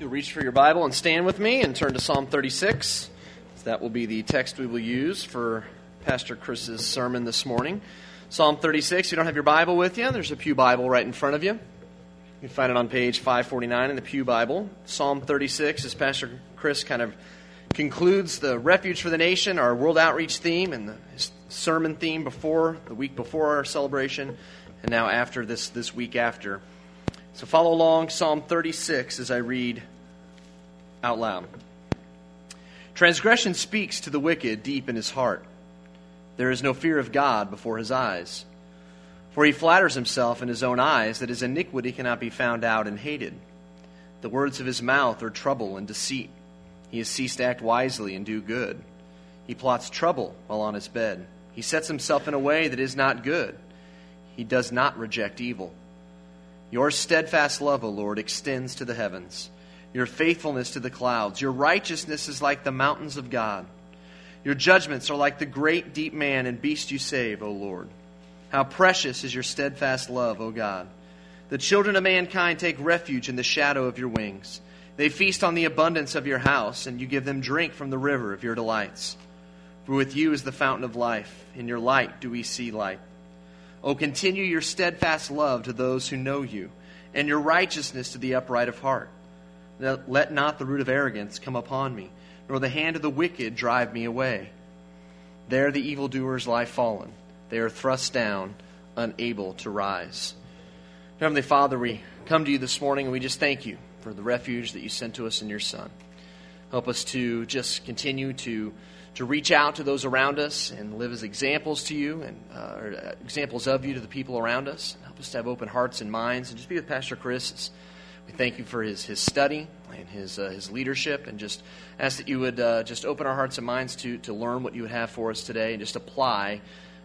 You'll reach for your Bible and stand with me and turn to Psalm 36. That will be the text we will use for Pastor Chris's sermon this morning. Psalm 36. If you don't have your Bible with you, there's a Pew Bible right in front of you. You can find it on page 549 in the Pew Bible. Psalm 36, as Pastor Chris kind of concludes the Refuge for the Nation, our World Outreach theme, and the sermon theme before, the week before our celebration, and now after this, this week after. So follow along Psalm 36 as I read out loud. Transgression speaks to the wicked deep in his heart. There is no fear of God before his eyes. For he flatters himself in his own eyes that his iniquity cannot be found out and hated. The words of his mouth are trouble and deceit. He has ceased to act wisely and do good. He plots trouble while on his bed. He sets himself in a way that is not good. He does not reject evil. Your steadfast love, O Lord, extends to the heavens, your faithfulness to the clouds. Your righteousness is like the mountains of God. Your judgments are like the great deep man and beast you save, O Lord. How precious is your steadfast love, O God. The children of mankind take refuge in the shadow of your wings. They feast on the abundance of your house, and you give them drink from the river of your delights. For with you is the fountain of life. In your light do we see light. O continue your steadfast love to those who know you, and your righteousness to the upright of heart. Let not the root of arrogance come upon me, nor the hand of the wicked drive me away. There the evildoers lie fallen. They are thrust down, unable to rise. Heavenly Father, we come to you this morning and we just thank you for the refuge that you sent to us in your Son. Help us to just continue to to reach out to those around us and live as examples to you and uh, uh, examples of you to the people around us. Help us to have open hearts and minds and just be with Pastor Chris. We thank you for his, his study and his, uh, his leadership and just ask that you would uh, just open our hearts and minds to, to learn what you would have for us today and just apply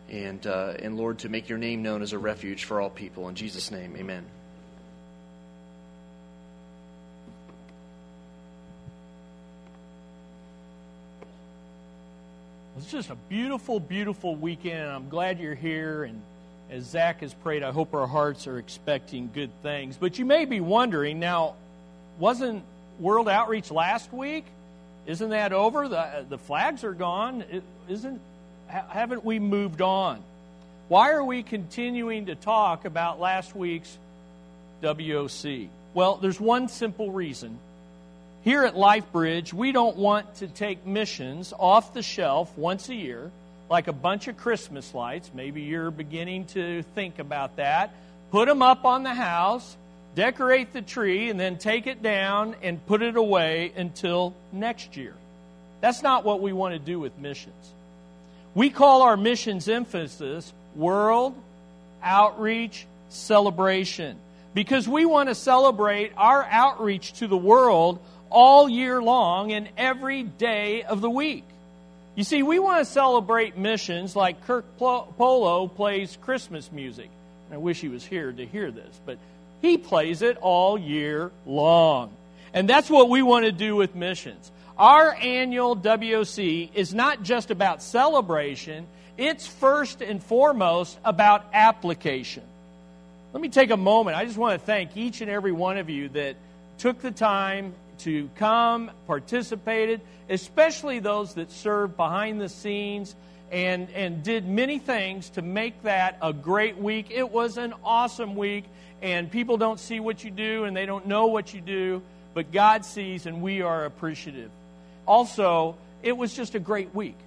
and, uh, and Lord, to make your name known as a refuge for all people. In Jesus' name, amen. It's just a beautiful, beautiful weekend. I'm glad you're here. And as Zach has prayed, I hope our hearts are expecting good things. But you may be wondering now, wasn't World Outreach last week? Isn't that over? The, the flags are gone. Isn't, haven't we moved on? Why are we continuing to talk about last week's WOC? Well, there's one simple reason here at LifeBridge, we don't want to take missions off the shelf once a year, like a bunch of Christmas lights. Maybe you're beginning to think about that. Put them up on the house, decorate the tree, and then take it down and put it away until next year. That's not what we want to do with missions. We call our missions emphasis world outreach celebration because we want to celebrate our outreach to the world all year long and every day of the week. You see, we want to celebrate missions like Kirk Polo plays Christmas music. I wish he was here to hear this, but he plays it all year long. And that's what we want to do with missions. Our annual WOC is not just about celebration, it's first and foremost about application. Let me take a moment. I just want to thank each and every one of you that took the time to come, participated, especially those that served behind the scenes and, and did many things to make that a great week. It was an awesome week, and people don't see what you do and they don't know what you do, but God sees, and we are appreciative. Also, it was just a great week.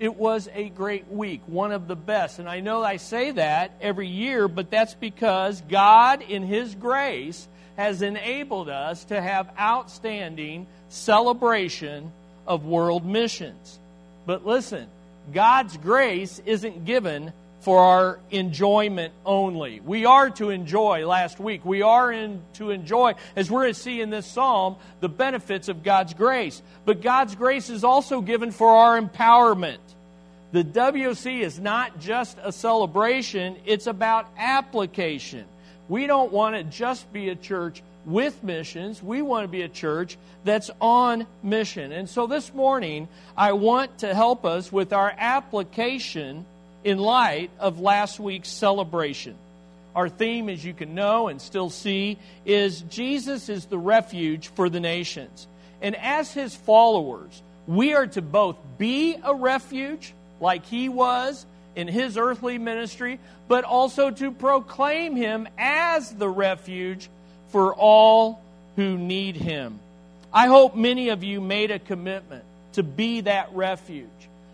It was a great week, one of the best. And I know I say that every year, but that's because God, in His grace, has enabled us to have outstanding celebration of world missions. But listen, God's grace isn't given for our enjoyment only. We are to enjoy last week. We are in, to enjoy, as we're to see in this psalm, the benefits of God's grace. But God's grace is also given for our empowerment. The WOC is not just a celebration, it's about application. We don't want to just be a church with missions. We want to be a church that's on mission. And so this morning, I want to help us with our application in light of last week's celebration. Our theme, as you can know and still see, is Jesus is the refuge for the nations. And as his followers, we are to both be a refuge, like he was in his earthly ministry, but also to proclaim him as the refuge for all who need him. I hope many of you made a commitment to be that refuge.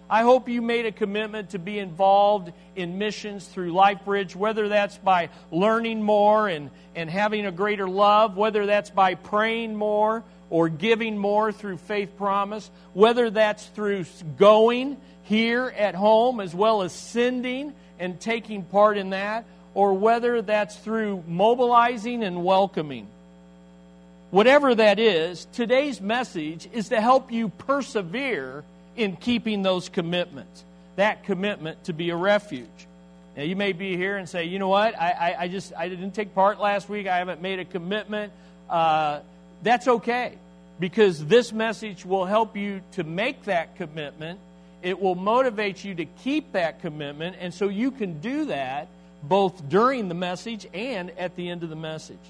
I hope you made a commitment to be involved in missions through LifeBridge, whether that's by learning more and, and having a greater love, whether that's by praying more or giving more through Faith Promise, whether that's through going here at home as well as sending and taking part in that, or whether that's through mobilizing and welcoming. Whatever that is, today's message is to help you persevere in keeping those commitments, that commitment to be a refuge. Now, you may be here and say, you know what, I, I, I just I didn't take part last week, I haven't made a commitment. Uh, that's okay, because this message will help you to make that commitment. It will motivate you to keep that commitment, and so you can do that both during the message and at the end of the message.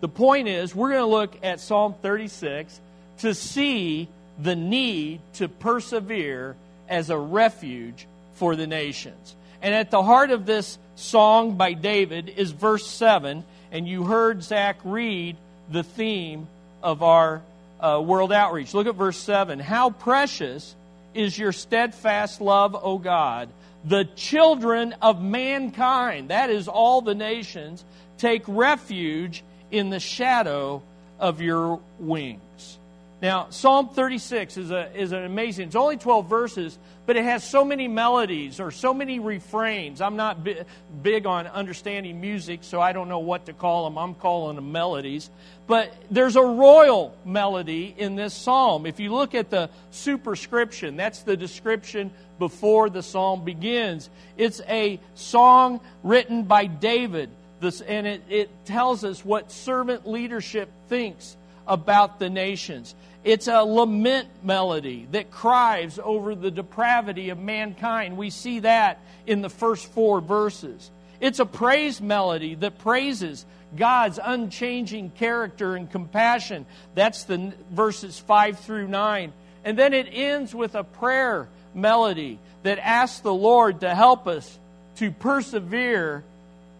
The point is, we're going to look at Psalm 36 to see the need to persevere as a refuge for the nations. And at the heart of this song by David is verse 7, and you heard Zach read the theme of our uh, world outreach. Look at verse 7. How precious is your steadfast love, O God! The children of mankind, that is all the nations, take refuge in the shadow of your wings. Now, Psalm 36 is, a, is an amazing, it's only 12 verses, but it has so many melodies or so many refrains. I'm not bi- big on understanding music, so I don't know what to call them. I'm calling them melodies. But there's a royal melody in this psalm. If you look at the superscription, that's the description before the psalm begins. It's a song written by David, this, and it, it tells us what servant leadership thinks about the nations. It's a lament melody that cries over the depravity of mankind. We see that in the first four verses. It's a praise melody that praises God's unchanging character and compassion. That's the verses 5 through 9. And then it ends with a prayer melody that asks the Lord to help us to persevere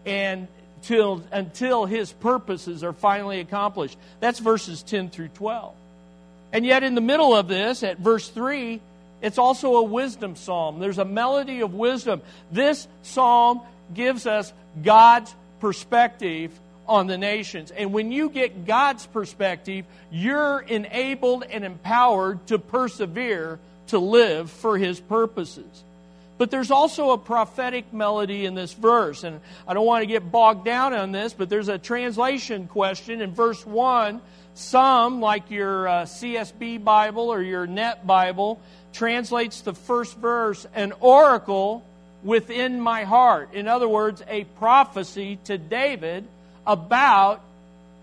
and till, until his purposes are finally accomplished. That's verses 10 through 12. And yet, in the middle of this, at verse 3, it's also a wisdom psalm. There's a melody of wisdom. This psalm gives us God's perspective on the nations. And when you get God's perspective, you're enabled and empowered to persevere to live for His purposes. But there's also a prophetic melody in this verse. And I don't want to get bogged down on this, but there's a translation question in verse 1. Some, like your uh, CSB Bible or your Net Bible, translates the first verse an oracle within my heart. In other words, a prophecy to David about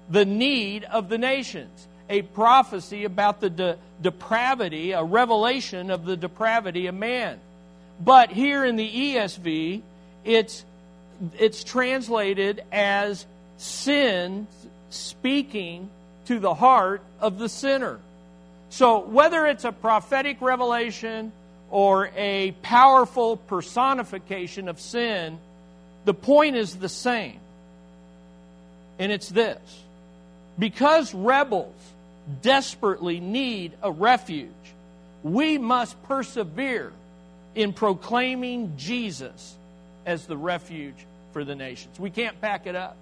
the need of the nations. A prophecy about the de- depravity, a revelation of the depravity of man. But here in the ESV, it's, it's translated as sin speaking to the heart of the sinner. So whether it's a prophetic revelation or a powerful personification of sin, the point is the same. And it's this because rebels desperately need a refuge, we must persevere in proclaiming Jesus as the refuge for the nations. We can't pack it up.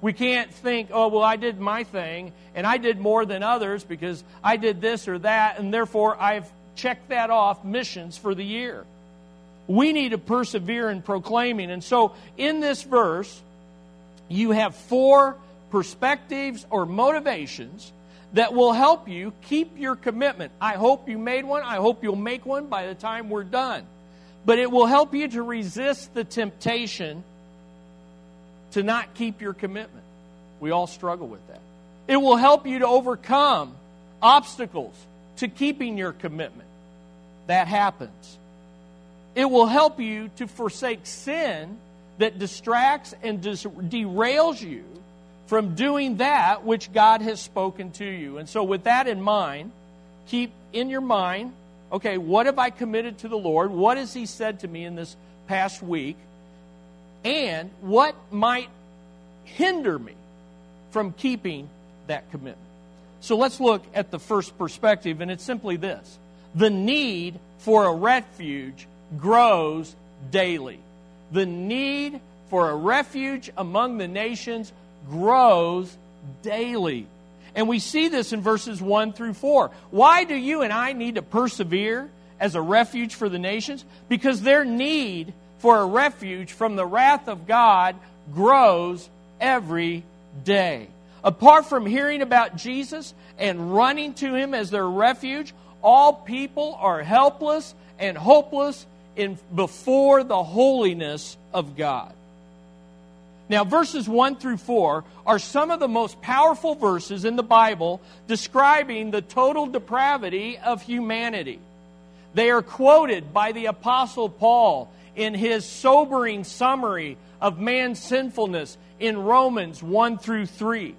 We can't think, oh, well, I did my thing and I did more than others because I did this or that, and therefore I've checked that off missions for the year. We need to persevere in proclaiming. And so in this verse, you have four perspectives or motivations that will help you keep your commitment. I hope you made one. I hope you'll make one by the time we're done. But it will help you to resist the temptation to not keep your commitment. We all struggle with that. It will help you to overcome obstacles to keeping your commitment. That happens. It will help you to forsake sin that distracts and dis- derails you from doing that which God has spoken to you. And so, with that in mind, keep in your mind okay, what have I committed to the Lord? What has He said to me in this past week? And what might hinder me from keeping that commitment? So let's look at the first perspective, and it's simply this the need for a refuge grows daily. The need for a refuge among the nations grows daily. And we see this in verses 1 through 4. Why do you and I need to persevere as a refuge for the nations? Because their need for a refuge from the wrath of God grows every day. Apart from hearing about Jesus and running to him as their refuge, all people are helpless and hopeless in, before the holiness of God. Now, verses 1 through 4 are some of the most powerful verses in the Bible describing the total depravity of humanity. They are quoted by the Apostle Paul in his sobering summary of man's sinfulness in Romans 1 through 3.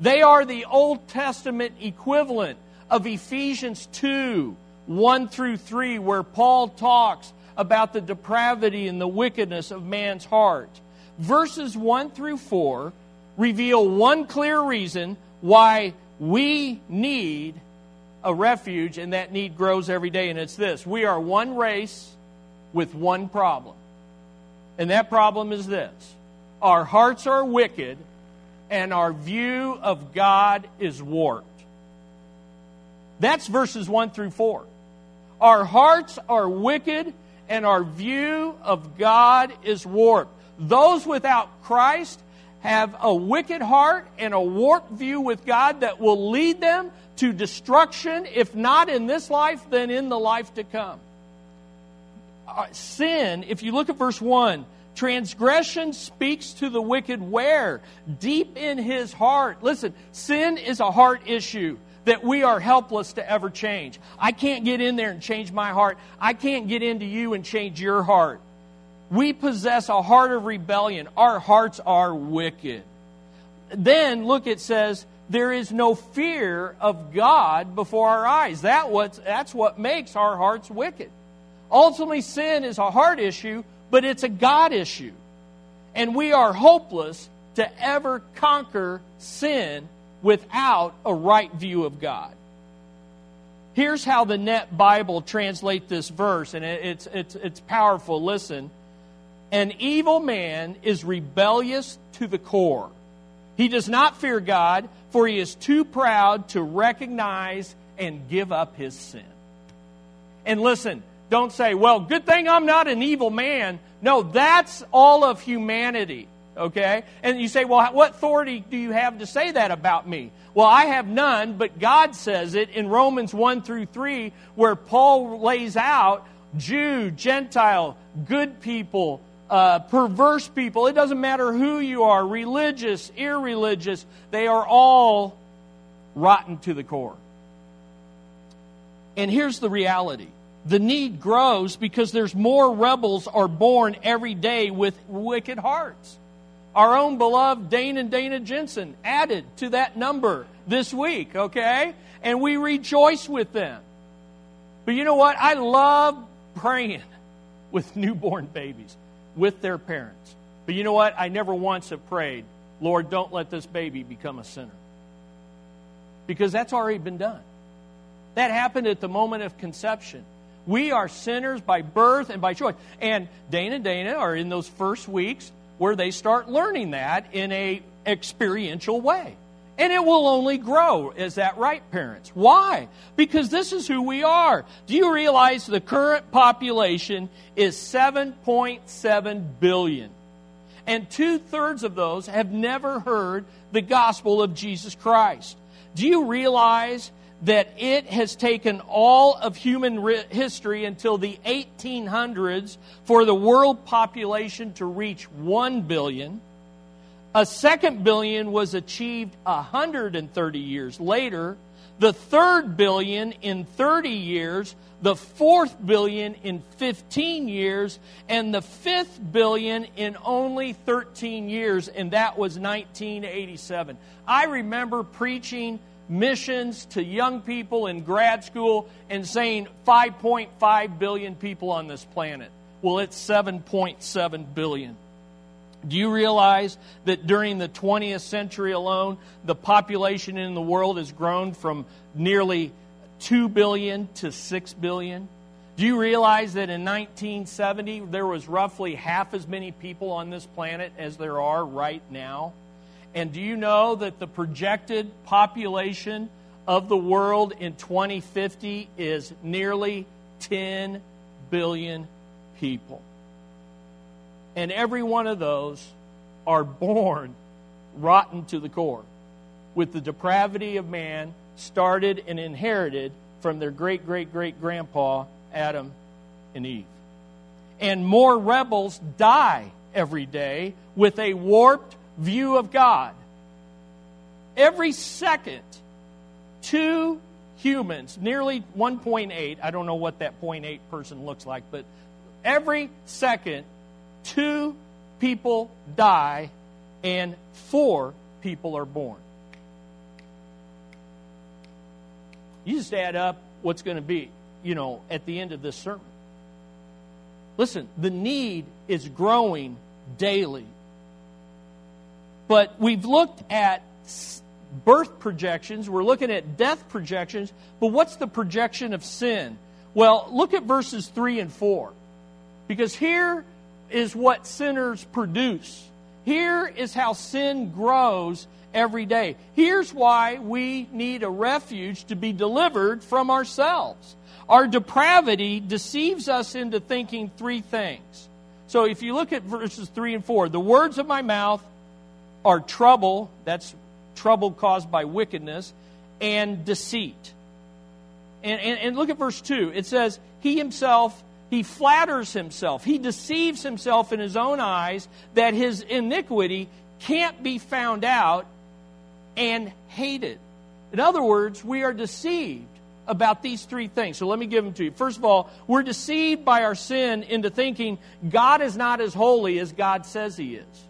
They are the Old Testament equivalent of Ephesians 2 1 through 3, where Paul talks about the depravity and the wickedness of man's heart. Verses 1 through 4 reveal one clear reason why we need a refuge, and that need grows every day, and it's this we are one race with one problem. And that problem is this our hearts are wicked, and our view of God is warped. That's verses 1 through 4. Our hearts are wicked and our view of God is warped. Those without Christ have a wicked heart and a warped view with God that will lead them to destruction, if not in this life, then in the life to come. Uh, sin, if you look at verse 1, transgression speaks to the wicked where? Deep in his heart. Listen, sin is a heart issue that we are helpless to ever change. I can't get in there and change my heart. I can't get into you and change your heart. We possess a heart of rebellion. Our hearts are wicked. Then, look, it says, there is no fear of God before our eyes. That what's, that's what makes our hearts wicked. Ultimately, sin is a heart issue, but it's a God issue. And we are hopeless to ever conquer sin without a right view of God. Here's how the Net Bible translate this verse, and it's, it's, it's powerful. Listen. An evil man is rebellious to the core. He does not fear God, for he is too proud to recognize and give up his sin. And listen, don't say, well, good thing I'm not an evil man. No, that's all of humanity. Okay? And you say, well, what authority do you have to say that about me? Well, I have none, but God says it in Romans 1 through 3, where Paul lays out Jew, Gentile, good people, uh, perverse people. It doesn't matter who you are, religious, irreligious, they are all rotten to the core. And here's the reality the need grows because there's more rebels are born every day with wicked hearts. Our own beloved Dane and Dana Jensen added to that number this week, okay? And we rejoice with them. But you know what? I love praying with newborn babies, with their parents. But you know what? I never once have prayed, Lord, don't let this baby become a sinner. Because that's already been done. That happened at the moment of conception. We are sinners by birth and by choice. And Dana and Dana are in those first weeks where they start learning that in a experiential way. And it will only grow. Is that right, parents? Why? Because this is who we are. Do you realize the current population is 7.7 billion? And two thirds of those have never heard the gospel of Jesus Christ. Do you realize that it has taken all of human history until the 1800s for the world population to reach 1 billion. A second billion was achieved 130 years later. The third billion in 30 years. The fourth billion in 15 years. And the fifth billion in only 13 years. And that was 1987. I remember preaching missions to young people in grad school and saying 5.5 billion people on this planet. Well, it's 7.7 billion. Do you realize that during the 20th century alone, the population in the world has grown from nearly 2 billion to 6 billion? Do you realize that in 1970 there was roughly half as many people on this planet as there are right now? And do you know that the projected population of the world in 2050 is nearly 10 billion people? And every one of those are born rotten to the core with the depravity of man started and inherited from their great great great grandpa Adam and Eve. And more rebels die every day with a warped view of God. Every second, two humans, nearly 1.8, I don't know what that 0.8 person looks like, but every second, two people die and four people are born. You just add up what's going to be, you know, at the end of this sermon. Listen, the need is growing daily. But we've looked at birth projections, we're looking at death projections, but what's the projection of sin? Well, look at verses 3 and 4. Because here is what sinners produce. Here is how sin grows every day. Here's why we need a refuge to be delivered from ourselves. Our depravity deceives us into thinking three things. So if you look at verses 3 and 4, the words of my mouth are trouble, that's trouble caused by wickedness, and deceit. And, and, and look at verse 2. It says, He himself, he flatters himself. He deceives himself in his own eyes that his iniquity can't be found out and hated. In other words, we are deceived about these three things. So let me give them to you. First of all, we're deceived by our sin into thinking God is not as holy as God says he is.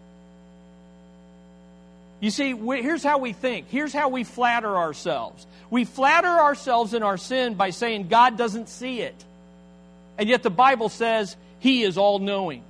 You see, we, here's how we think. Here's how we flatter ourselves. We flatter ourselves in our sin by saying God doesn't see it. And yet the Bible says He is all knowing.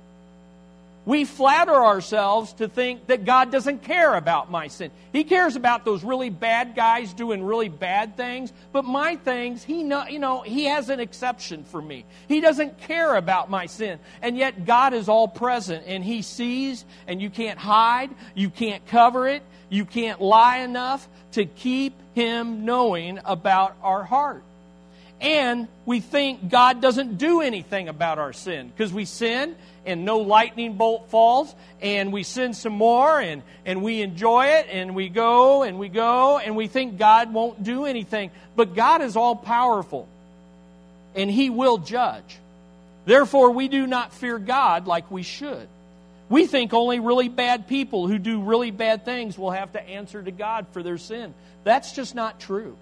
We flatter ourselves to think that God doesn't care about my sin. He cares about those really bad guys doing really bad things, but my things, he know, you know, he has an exception for me. He doesn't care about my sin. And yet God is all present and he sees and you can't hide, you can't cover it, you can't lie enough to keep him knowing about our heart and we think God doesn't do anything about our sin because we sin and no lightning bolt falls and we sin some more and, and we enjoy it and we go and we go and we think God won't do anything. But God is all powerful and He will judge. Therefore, we do not fear God like we should. We think only really bad people who do really bad things will have to answer to God for their sin. That's just not true.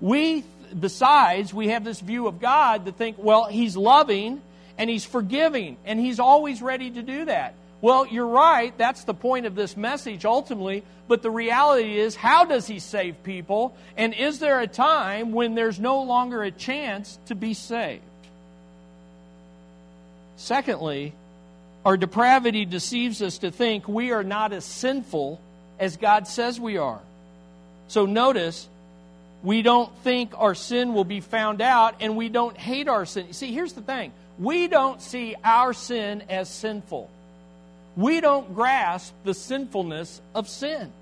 We besides, we have this view of God to think, well, He's loving and He's forgiving, and He's always ready to do that. Well, you're right. That's the point of this message ultimately. But the reality is, how does He save people? And is there a time when there's no longer a chance to be saved? Secondly, our depravity deceives us to think we are not as sinful as God says we are. So notice, we don't think our sin will be found out, and we don't hate our sin. See, here's the thing we don't see our sin as sinful. We don't grasp the sinfulness of sin.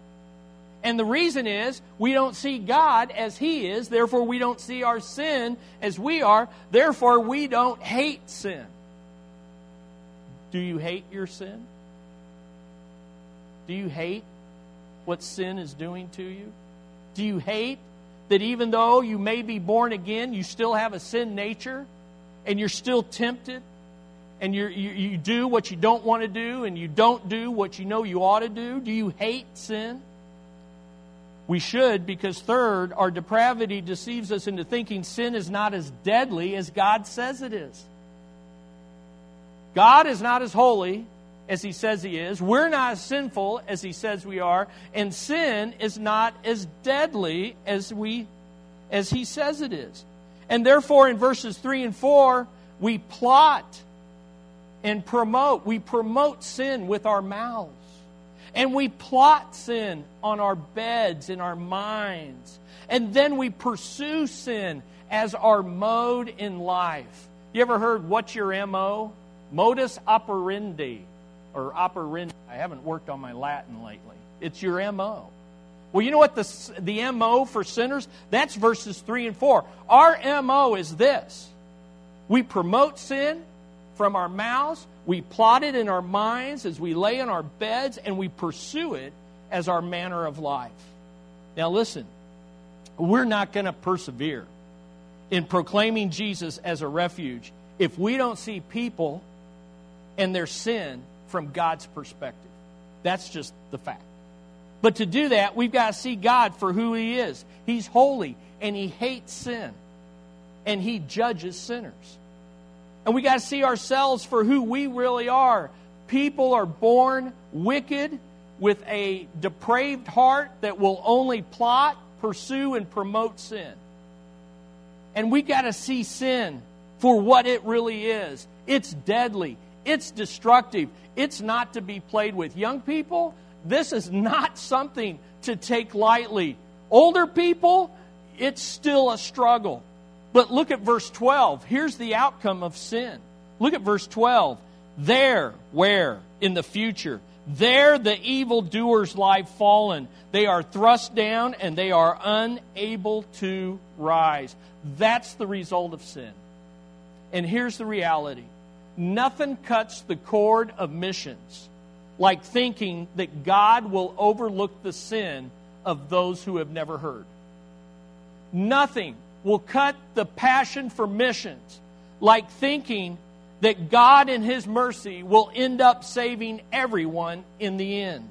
And the reason is we don't see God as He is, therefore, we don't see our sin as we are, therefore, we don't hate sin. Do you hate your sin? Do you hate what sin is doing to you? Do you hate that even though you may be born again, you still have a sin nature and you're still tempted and you you do what you don't want to do and you don't do what you know you ought to do? Do you hate sin? We should, because third, our depravity deceives us into thinking sin is not as deadly as God says it is. God is not as holy as he says he is. We're not as sinful as he says we are, and sin is not as deadly as we as he says it is. And therefore in verses 3 and 4, we plot and promote. We promote sin with our mouths. And we plot sin on our beds, in our minds. And then we pursue sin as our mode in life. You ever heard what's your MO? Modus operandi or operandi. I haven't worked on my Latin lately. It's your MO. Well, you know what the, the MO for sinners? That's verses 3 and 4. Our MO is this we promote sin from our mouths, we plot it in our minds as we lay in our beds, and we pursue it as our manner of life. Now, listen, we're not going to persevere in proclaiming Jesus as a refuge if we don't see people and their sin from God's perspective. That's just the fact. But to do that, we've got to see God for who He is. He's holy, and He hates sin, and He judges sinners. And we got to see ourselves for who we really are. People are born wicked with a depraved heart that will only plot, pursue, and promote sin. And we got to see sin for what it really is. It's deadly, it's destructive, it's not to be played with. Young people, this is not something to take lightly. Older people, it's still a struggle. But look at verse 12. Here's the outcome of sin. Look at verse 12. There, where? In the future. There the evildoers lie fallen. They are thrust down and they are unable to rise. That's the result of sin. And here's the reality nothing cuts the cord of missions like thinking that God will overlook the sin of those who have never heard. Nothing will cut the passion for missions like thinking that God in His mercy will end up saving everyone in the end.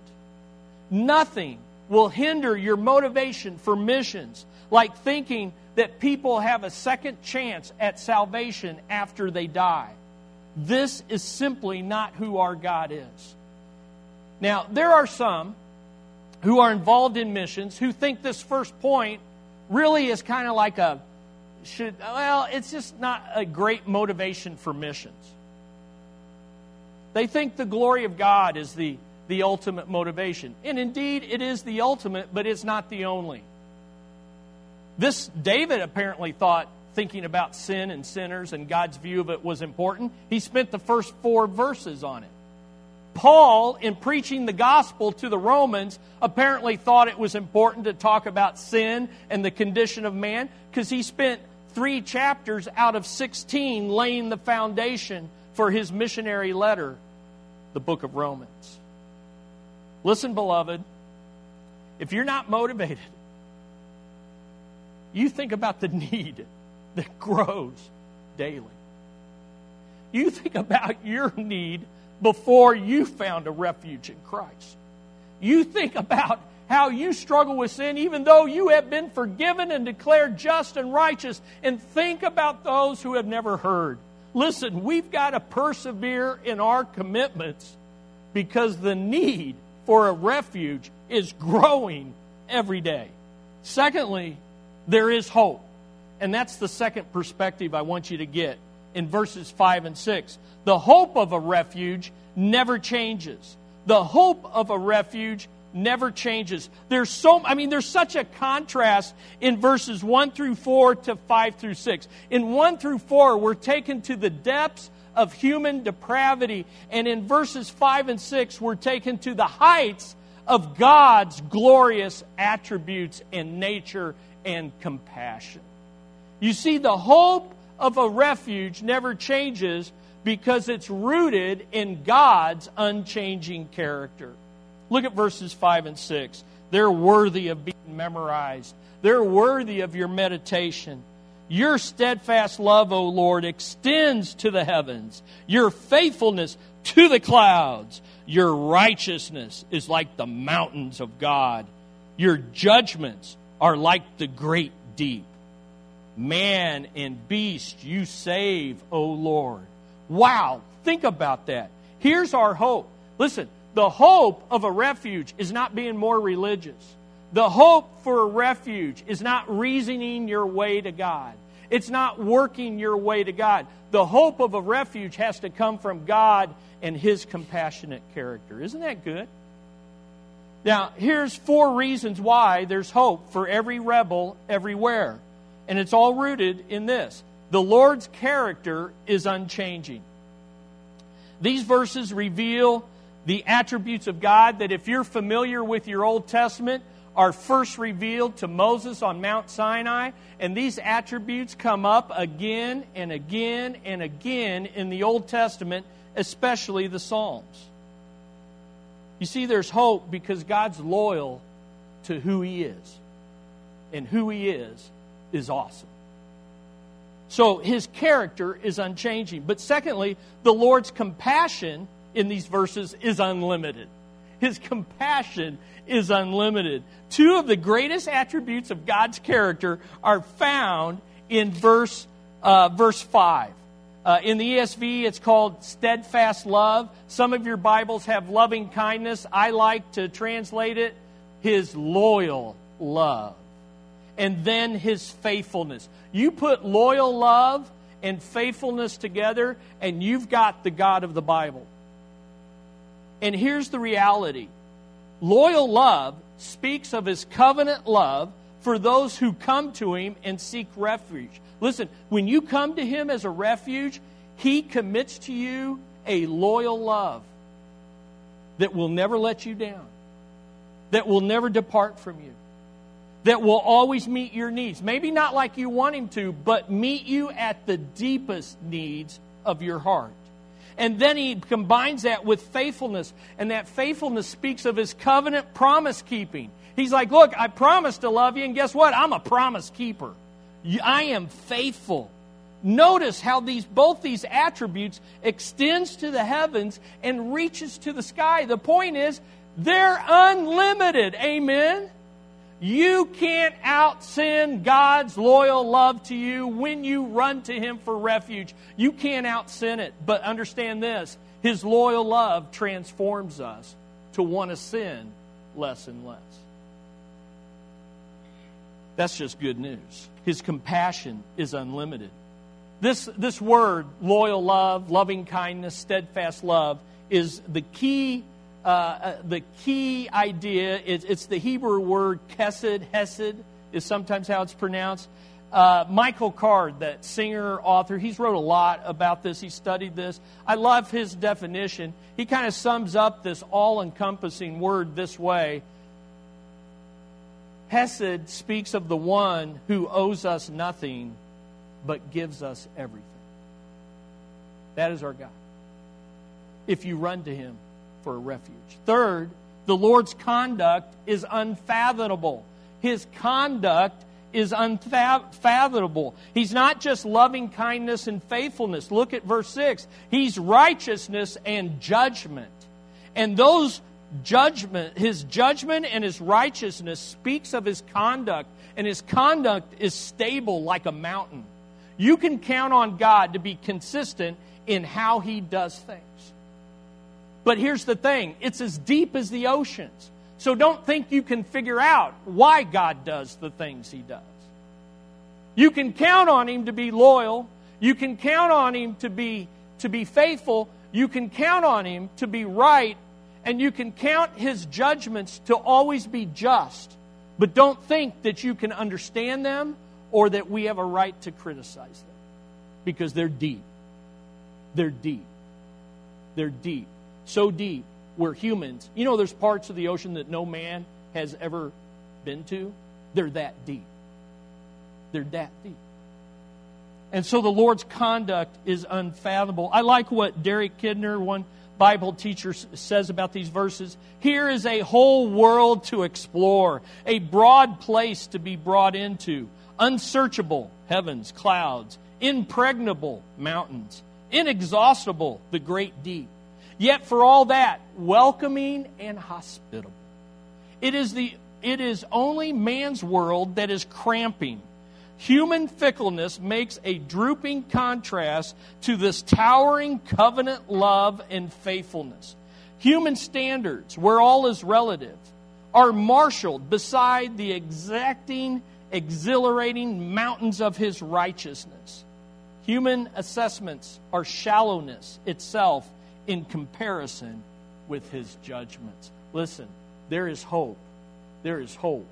Nothing will hinder your motivation for missions like thinking that people have a second chance at salvation after they die. This is simply not who our God is. Now, there are some who are involved in missions who think this first point really is kind of like a should well it's just not a great motivation for missions. They think the glory of god is the the ultimate motivation. And indeed it is the ultimate but it's not the only. This david apparently thought thinking about sin and sinners and god's view of it was important he spent the first four verses on it Paul, in preaching the gospel to the Romans, apparently thought it was important to talk about sin and the condition of man because he spent three chapters out of 16 laying the foundation for his missionary letter, the book of Romans. Listen, beloved, if you're not motivated, you think about the need that grows daily. You think about your need before you found a refuge in Christ. You think about how you struggle with sin even though you have been forgiven and declared just and righteous, and think about those who have never heard. Listen, we've got to persevere in our commitments because the need for a refuge is growing every day. Secondly, there is hope. And that's the second perspective I want you to get in verses 5 and 6. The hope of a refuge never changes. The hope of a refuge never changes. There's so I mean there's such a contrast in verses 1 through 4 to 5 through 6. In 1 through 4 we're taken to the depths of human depravity and in verses 5 and 6 we're taken to the heights of God's glorious attributes and nature and compassion. You see the hope of a refuge never changes because it's rooted in God's unchanging character. Look at verses 5 and 6. They're worthy of being memorized, they're worthy of your meditation. Your steadfast love, O Lord, extends to the heavens, your faithfulness to the clouds. Your righteousness is like the mountains of God. Your judgments are like the great deep. Man and beast you save, O Lord. Wow, think about that. Here's our hope. Listen, the hope of a refuge is not being more religious. The hope for a refuge is not reasoning your way to God. It's not working your way to God. The hope of a refuge has to come from God and His compassionate character. Isn't that good? Now, here's four reasons why there's hope for every rebel everywhere. And it's all rooted in this the Lord's character is unchanging. These verses reveal the attributes of God that if you're familiar with your Old Testament, are first revealed to Moses on Mount Sinai, and these attributes come up again and again and again in the Old Testament, especially the Psalms. You see, there's hope because God's loyal to who He is. And who He is is awesome. So His character is unchanging. But secondly, the Lord's compassion in these verses is unlimited. His compassion is unlimited. Two of the greatest attributes of God's character are found in verse, uh, verse 5. Uh, in the ESV, it's called steadfast love. Some of your Bibles have loving kindness. I like to translate it his loyal love. And then his faithfulness. You put loyal love and faithfulness together, and you've got the God of the Bible. And here's the reality loyal love speaks of his covenant love for those who come to him and seek refuge. Listen, when you come to him as a refuge, he commits to you a loyal love that will never let you down, that will never depart from you, that will always meet your needs. Maybe not like you want him to, but meet you at the deepest needs of your heart. And then he combines that with faithfulness. And that faithfulness speaks of his covenant promise keeping. He's like, Look, I promised to love you, and guess what? I'm a promise keeper. I am faithful. Notice how these both these attributes extends to the heavens and reaches to the sky. The point is, they're unlimited. Amen. You can't out sin God's loyal love to you when you run to Him for refuge. You can't out sin it. But understand this His loyal love transforms us to want to sin less and less. That's just good news. His compassion is unlimited. This, this word, loyal love, loving kindness, steadfast love, is the key uh, uh, the key idea is it's the Hebrew word kesed, hesed, is sometimes how it's pronounced. Uh, Michael Card, that singer, author, he's wrote a lot about this. He studied this. I love his definition. He kind of sums up this all encompassing word this way Hesed speaks of the one who owes us nothing but gives us everything. That is our God. If you run to him, for a refuge. Third, the Lord's conduct is unfathomable. His conduct is unfathomable. He's not just loving kindness and faithfulness. Look at verse 6. He's righteousness and judgment. And those judgment, his judgment and his righteousness speaks of his conduct, and his conduct is stable like a mountain. You can count on God to be consistent in how he does things. But here's the thing it's as deep as the oceans. So don't think you can figure out why God does the things He does. You can count on Him to be loyal. You can count on Him to be, to be faithful. You can count on Him to be right. And you can count His judgments to always be just. But don't think that you can understand them or that we have a right to criticize them because they're deep. They're deep. They're deep so deep we're humans. You know, there's parts of the ocean that no man has ever been to. They're that deep. They're that deep. And so the Lord's conduct is unfathomable. I like what Derek Kidner, one Bible teacher says about these verses here is a whole world to explore, a broad place to be brought into, unsearchable heavens, clouds, impregnable mountains, inexhaustible the great deep. Yet for all that, welcoming and hospitable. It is, the, it is only man's world that is cramping Human fickleness makes a drooping contrast to this towering covenant love and faithfulness. Human standards, where all is relative, are marshaled beside the exacting, exhilarating mountains of his righteousness. Human assessments are shallowness itself in comparison with his judgments. Listen, there is hope. There is hope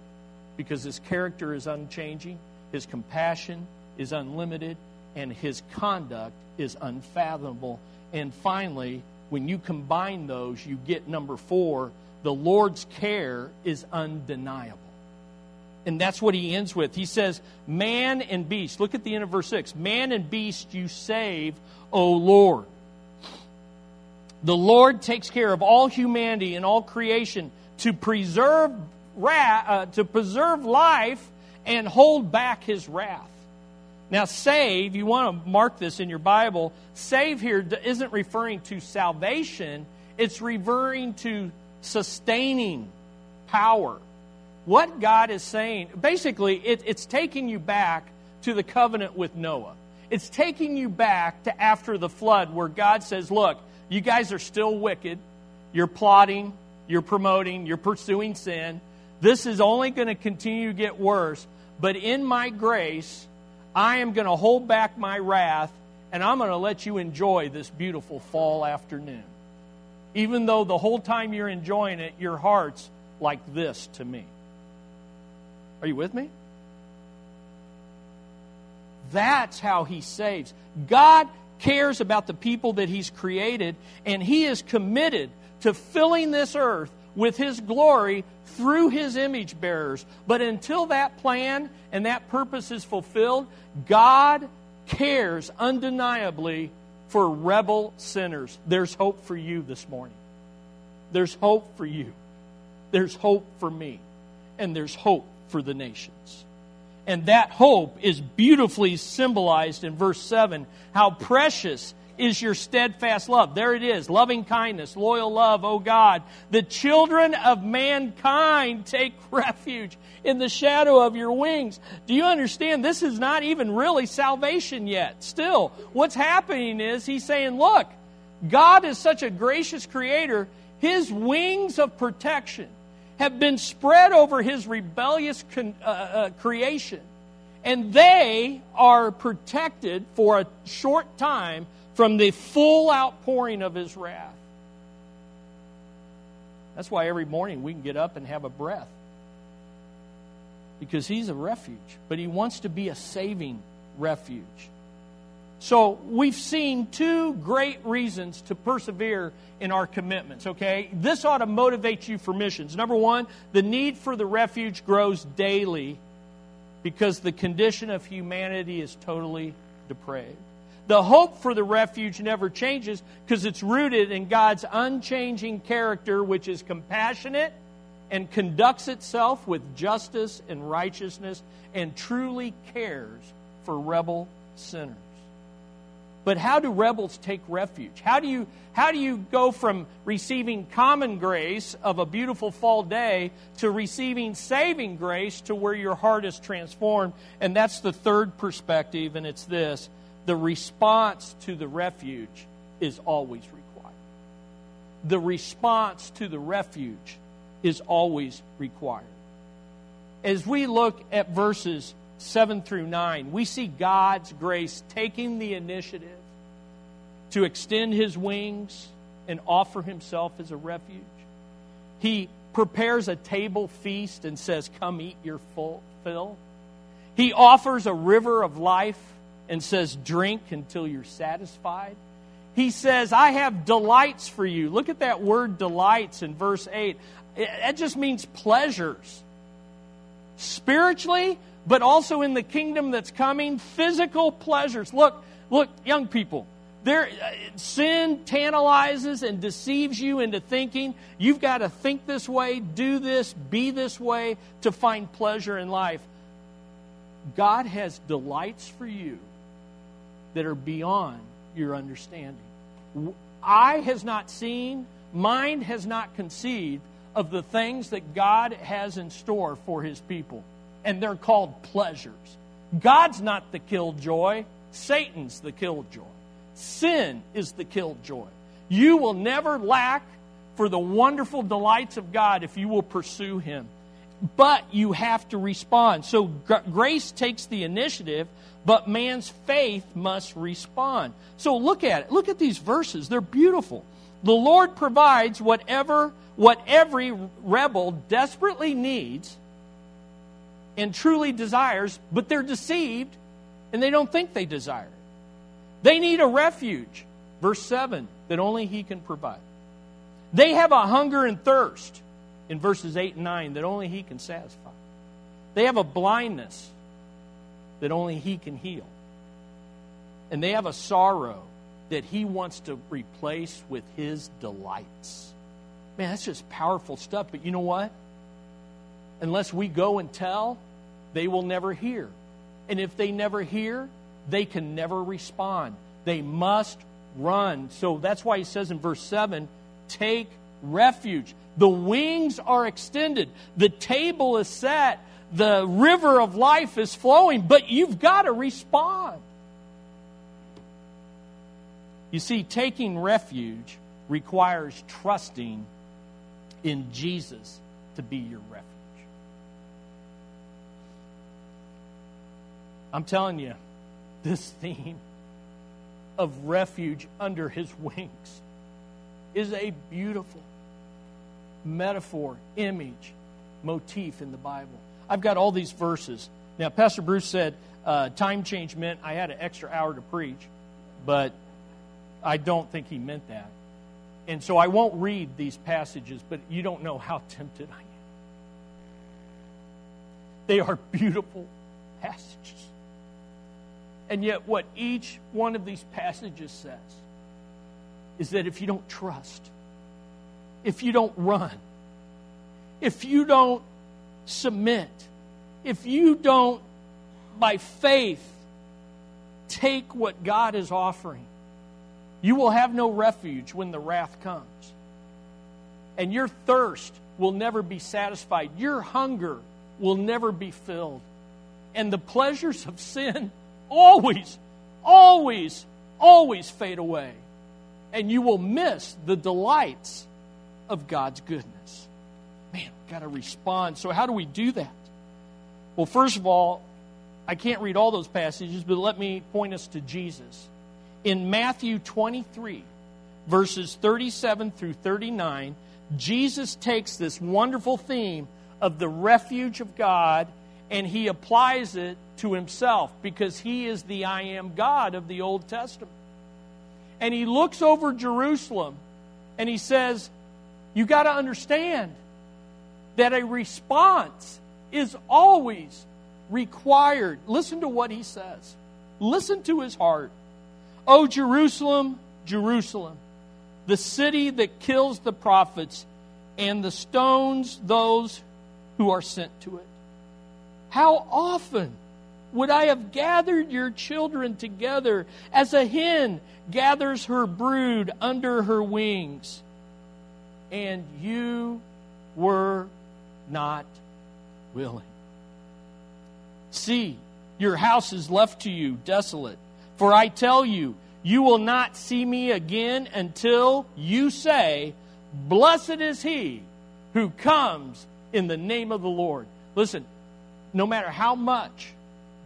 because his character is unchanging his compassion is unlimited, and his conduct is unfathomable. And finally, when you combine those, you get number four the Lord's care is undeniable. And that's what he ends with. He says, Man and beast, look at the end of verse 6 Man and beast you save, O Lord. The Lord takes care of all humanity and all creation to preserve, uh, to preserve life and hold back his wrath. Now, save, you want to mark this in your Bible, save here isn't referring to salvation, it's referring to sustaining power. What God is saying, basically, it, it's taking you back to the covenant with Noah. It's taking you back to after the flood, where God says, Look, you guys are still wicked. You're plotting, you're promoting, you're pursuing sin. This is only going to continue to get worse. But in my grace, I am going to hold back my wrath and I'm going to let you enjoy this beautiful fall afternoon. Even though the whole time you're enjoying it, your heart's like this to me. Are you with me? That's how he saves. God cares about the people that he's created, and he is committed to filling this earth with his glory through his image bearers. But until that plan and that purpose is fulfilled, God cares undeniably for rebel sinners. There's hope for you this morning. There's hope for you. There's hope for me. And there's hope for the nations. And that hope is beautifully symbolized in verse 7 how precious is your steadfast love. There it is loving kindness, loyal love, O God. The children of mankind take refuge in the shadow of your wings. Do you understand? This is not even really salvation yet. Still, what's happening is he's saying, Look, God is such a gracious creator, his wings of protection have been spread over his rebellious con- uh, uh, creation. And they are protected for a short time from the full outpouring of his wrath. That's why every morning we can get up and have a breath. Because he's a refuge, but he wants to be a saving refuge. So we've seen two great reasons to persevere in our commitments, okay? This ought to motivate you for missions. Number one, the need for the refuge grows daily because the condition of humanity is totally depraved. The hope for the refuge never changes because it's rooted in God's unchanging character, which is compassionate and conducts itself with justice and righteousness and truly cares for rebel sinners. But how do rebels take refuge? How do you, how do you go from receiving common grace of a beautiful fall day to receiving saving grace to where your heart is transformed? And that's the third perspective, and it's this the response to the refuge is always required. The response to the refuge is always required. As we look at verses 7 through 9, we see God's grace taking the initiative to extend his wings and offer himself as a refuge. He prepares a table feast and says, Come eat your full, fill. He offers a river of life and says, Drink until you're satisfied. He says, I have delights for you. Look at that word delights in verse 8. That just means pleasures. Spiritually, but also in the kingdom that's coming, physical pleasures. Look, look, young people, There, uh, sin tantalizes and deceives you into thinking you've got to think this way, do this, be this way to find pleasure in life. God has delights for you that are beyond your understanding. Eye has not seen, mind has not conceived of the things that God has in store for his people. And they're called pleasures. God's not the killjoy, Satan's the killjoy. Sin is the killjoy. You will never lack for the wonderful delights of God if you will pursue him. But you have to respond. So grace takes the initiative, but man's faith must respond. So look at it. Look at these verses. They're beautiful. The Lord provides whatever what every rebel desperately needs and truly desires, but they're deceived and they don't think they desire. They need a refuge, verse 7, that only He can provide. They have a hunger and thirst, in verses 8 and 9, that only He can satisfy. They have a blindness that only He can heal. And they have a sorrow that He wants to replace with His delights. Man, that's just powerful stuff. But you know what? Unless we go and tell, they will never hear. And if they never hear, they can never respond. They must run. So that's why he says in verse 7 take refuge. The wings are extended, the table is set, the river of life is flowing, but you've got to respond. You see, taking refuge requires trusting in Jesus to be your refuge. I'm telling you, this theme of refuge under his wings is a beautiful metaphor, image, motif in the Bible. I've got all these verses. Now, Pastor Bruce said uh, time change meant I had an extra hour to preach, but I don't think he meant that. And so I won't read these passages, but you don't know how tempted I am. They are beautiful passages. And yet, what each one of these passages says is that if you don't trust, if you don't run, if you don't submit, if you don't, by faith, take what God is offering, you will have no refuge when the wrath comes. And your thirst will never be satisfied. Your hunger will never be filled. And the pleasures of sin always, always, always fade away. And you will miss the delights of God's goodness. Man, got to respond. So, how do we do that? Well, first of all, I can't read all those passages, but let me point us to Jesus in Matthew 23, verses 37 through 39, Jesus takes this wonderful theme of the refuge of God and he applies it to himself because he is the I am God of the Old Testament. And he looks over Jerusalem and he says, You got to understand that a response is always required. Listen to what he says, listen to his heart. O Jerusalem, Jerusalem, the city that kills the prophets and the stones those who are sent to it. How often would I have gathered your children together as a hen gathers her brood under her wings? And you were not willing. See, your house is left to you desolate for I tell you, you will not see me again until you say, Blessed is he who comes in the name of the Lord. Listen, no matter how much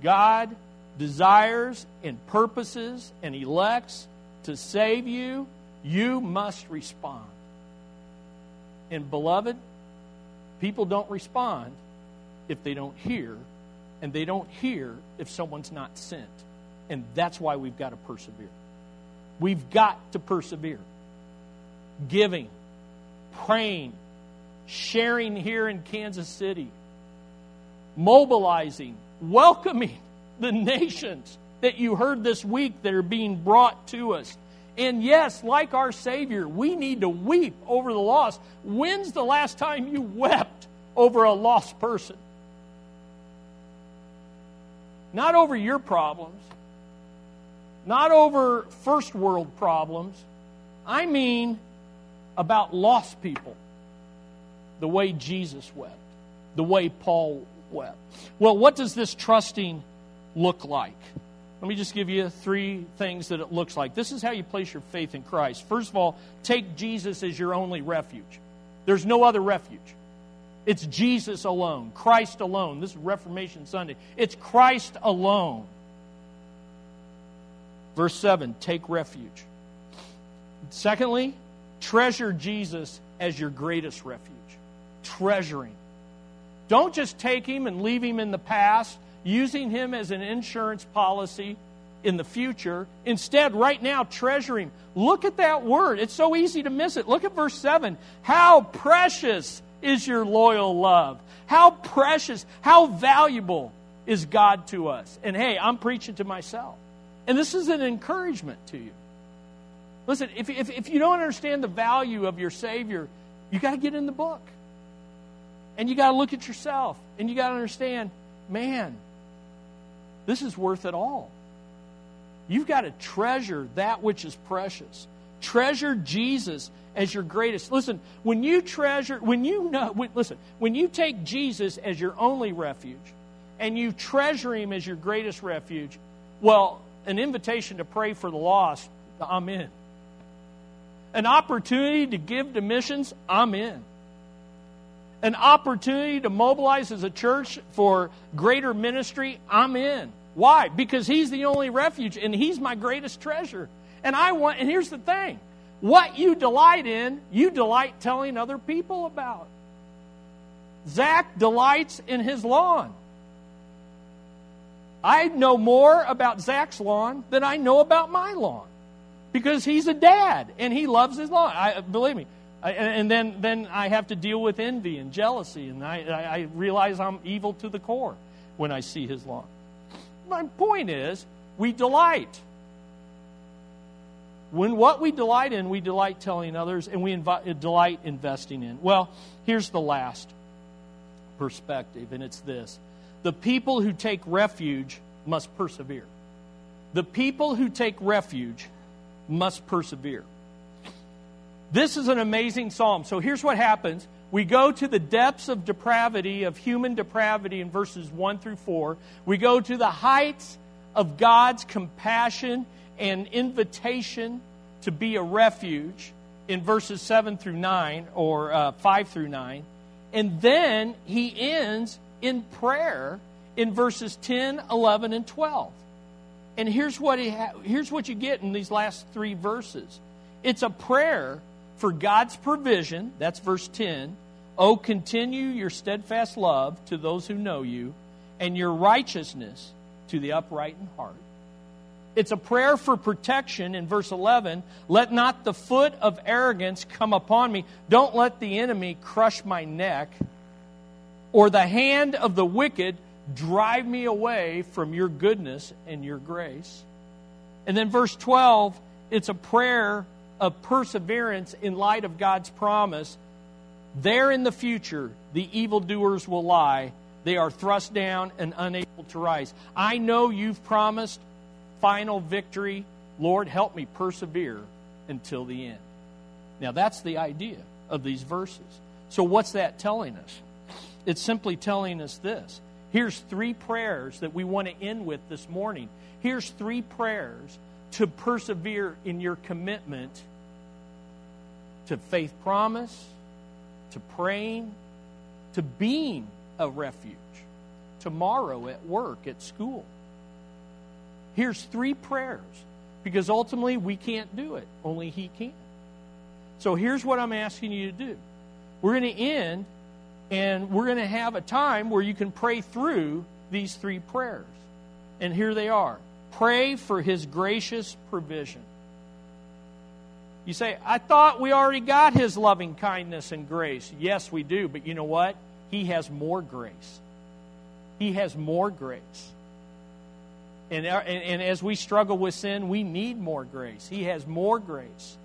God desires and purposes and elects to save you, you must respond. And beloved, people don't respond if they don't hear, and they don't hear if someone's not sent. And that's why we've got to persevere. We've got to persevere. Giving, praying, sharing here in Kansas City, mobilizing, welcoming the nations that you heard this week that are being brought to us. And yes, like our Savior, we need to weep over the lost. When's the last time you wept over a lost person? Not over your problems, not over first world problems. I mean about lost people, the way Jesus wept, the way Paul Well, what does this trusting look like? Let me just give you three things that it looks like. This is how you place your faith in Christ. First of all, take Jesus as your only refuge. There's no other refuge. It's Jesus alone, Christ alone. This is Reformation Sunday. It's Christ alone. Verse 7 take refuge. Secondly, treasure Jesus as your greatest refuge. Treasuring. Don't just take him and leave him in the past using him as an insurance policy in the future. Instead, right now, treasure him. Look at that word. It's so easy to miss it. Look at verse 7. How precious is your loyal love? How precious, how valuable is God to us? And hey, I'm preaching to myself. And this is an encouragement to you. Listen, if, if, if you don't understand the value of your Savior, you got to get in the book. And you got to look at yourself. And you got to understand, man, this is worth it all. You've got to treasure that which is precious. Treasure Jesus as your greatest. Listen, when you treasure, when you know, when, listen, when you take Jesus as your only refuge and you treasure him as your greatest refuge, well, an invitation to pray for the lost, I'm in. An opportunity to give to missions, I'm in an opportunity to mobilize as a church for greater ministry, I'm in. Why? Because He's the only refuge and He's my greatest treasure. And I want, and here's the thing what you delight in, you delight telling other people about. Zach delights in his lawn. I know more about Zach's lawn than I know about my lawn because he's a dad and he loves his lawn. I, believe me, And then, then I have to deal with envy and jealousy, and I, I realize I'm evil to the core when I see his law. My point is, we delight. When what we delight in, we delight telling others, and we invi- uh, delight investing in. Well, here's the last perspective, and it's this the people who take refuge must persevere. The people who take refuge must persevere. This is an amazing psalm. So here's what happens. We go to the depths of depravity, of human depravity in verses 1 through 4. We go to the heights of God's compassion and invitation to be a refuge in verses 7 through 9, or uh, 5 through 9. And then he ends in prayer in verses 10, 11, and 12. And here's what, he ha- here's what you get in these last three verses it's a prayer for God's provision, that's verse 10. Oh, continue your steadfast love to those who know you, and your righteousness to the upright in heart. It's a prayer for protection in verse 11. Let not the foot of arrogance come upon me. Don't let the enemy crush my neck, or the hand of the wicked drive me away from your goodness and your grace. And then verse 12, it's a prayer of perseverance in light of God's promise, there in the future the evildoers will lie. They are thrust down and unable to rise. I know you've promised final victory. Lord, help me persevere until the end. Now, that's the idea of these verses. So, what's that telling us? It's simply telling us this. Here's three prayers that we want to end with this morning. Here's three prayers to persevere in your commitment to faith promise, to praying, to being a refuge, tomorrow at work, at school. Here's three prayers because ultimately we can't do it, only He can. So here's what I'm asking you to do. We're going to end and we're going to have a time where you can pray through these three prayers. And here they are Pray for His gracious provision. You say, I thought we already got His loving kindness and grace. Yes, we do, but you know what? He has more grace. He has more grace. And, uh, and, and as we struggle with sin, we need more grace. He has more grace.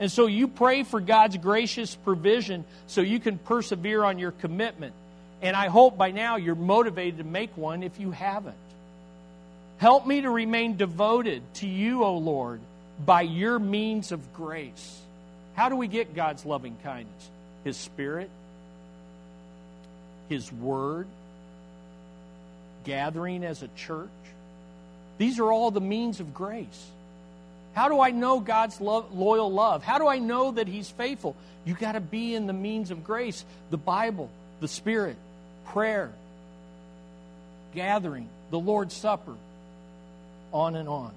And so you pray for God's gracious provision so you can persevere on your commitment. And I hope by now you're motivated to make one if you haven't. Help me to remain devoted to you, O Lord, by your means of grace. How do we get God's loving kindness? His Spirit, His Word, gathering as a church. These are all the means of grace. How do I know God's loyal love? How do I know that He's faithful? You got to be in the means of grace the Bible, the Spirit, prayer, gathering, the Lord's Supper, on and on.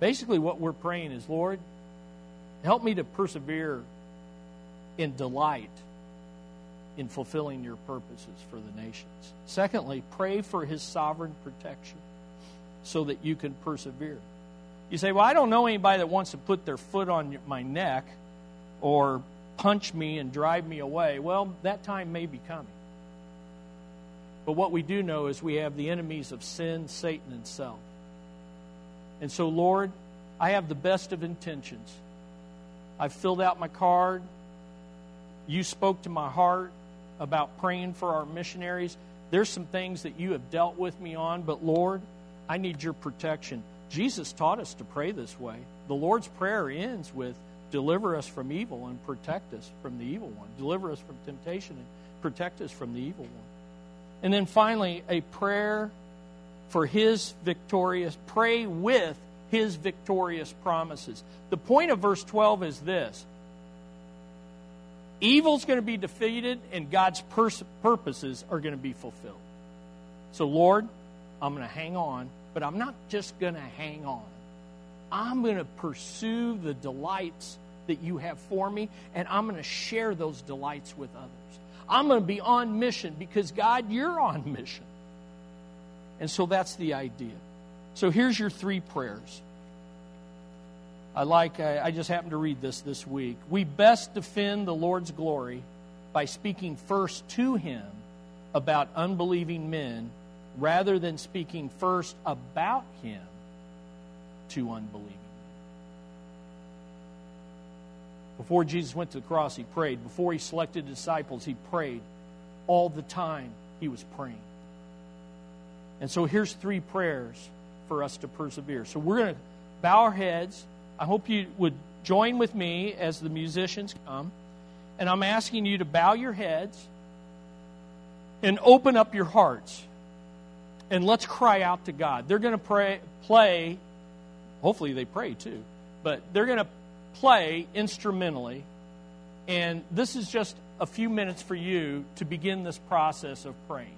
Basically, what we're praying is, Lord, help me to persevere in delight in fulfilling your purposes for the nations. Secondly, pray for his sovereign protection so that you can persevere. You say, Well, I don't know anybody that wants to put their foot on my neck or punch me and drive me away. Well, that time may be coming. But what we do know is we have the enemies of sin, Satan, and self. And so, Lord, I have the best of intentions. I've filled out my card. You spoke to my heart about praying for our missionaries. There's some things that you have dealt with me on, but Lord, I need your protection. Jesus taught us to pray this way. The Lord's Prayer ends with, Deliver us from evil and protect us from the evil one. Deliver us from temptation and protect us from the evil one. And then finally, a prayer for his victorious, pray with his victorious promises. The point of verse 12 is this evil's going to be defeated and God's pers- purposes are going to be fulfilled. So, Lord, I'm going to hang on but I'm not just going to hang on. I'm going to pursue the delights that you have for me, and I'm going to share those delights with others. I'm going to be on mission because, God, you're on mission. And so that's the idea. So here's your three prayers. I like, I just happened to read this this week. We best defend the Lord's glory by speaking first to Him about unbelieving men rather than speaking first about him to unbelieving. Before Jesus went to the cross, he prayed. Before he selected disciples, he prayed. All the time, he was praying. And so here's three prayers for us to persevere. So we're going to bow our heads. I hope you would join with me as the musicians come. And I'm asking you to bow your heads and open up your hearts and let's cry out to God. They're going to pray, play, hopefully they pray too, but they're going to play instrumentally. And this is just a few minutes for you to begin this process of praying,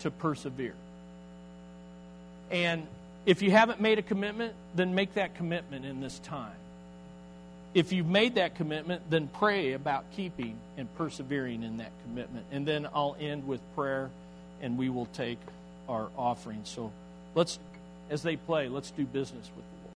to persevere. And if you haven't made a commitment, then make that commitment in this time. If you've made that commitment, then pray about keeping and persevering in that commitment. And then I'll end with prayer and we will take our offering. So let's, as they play, let's do business with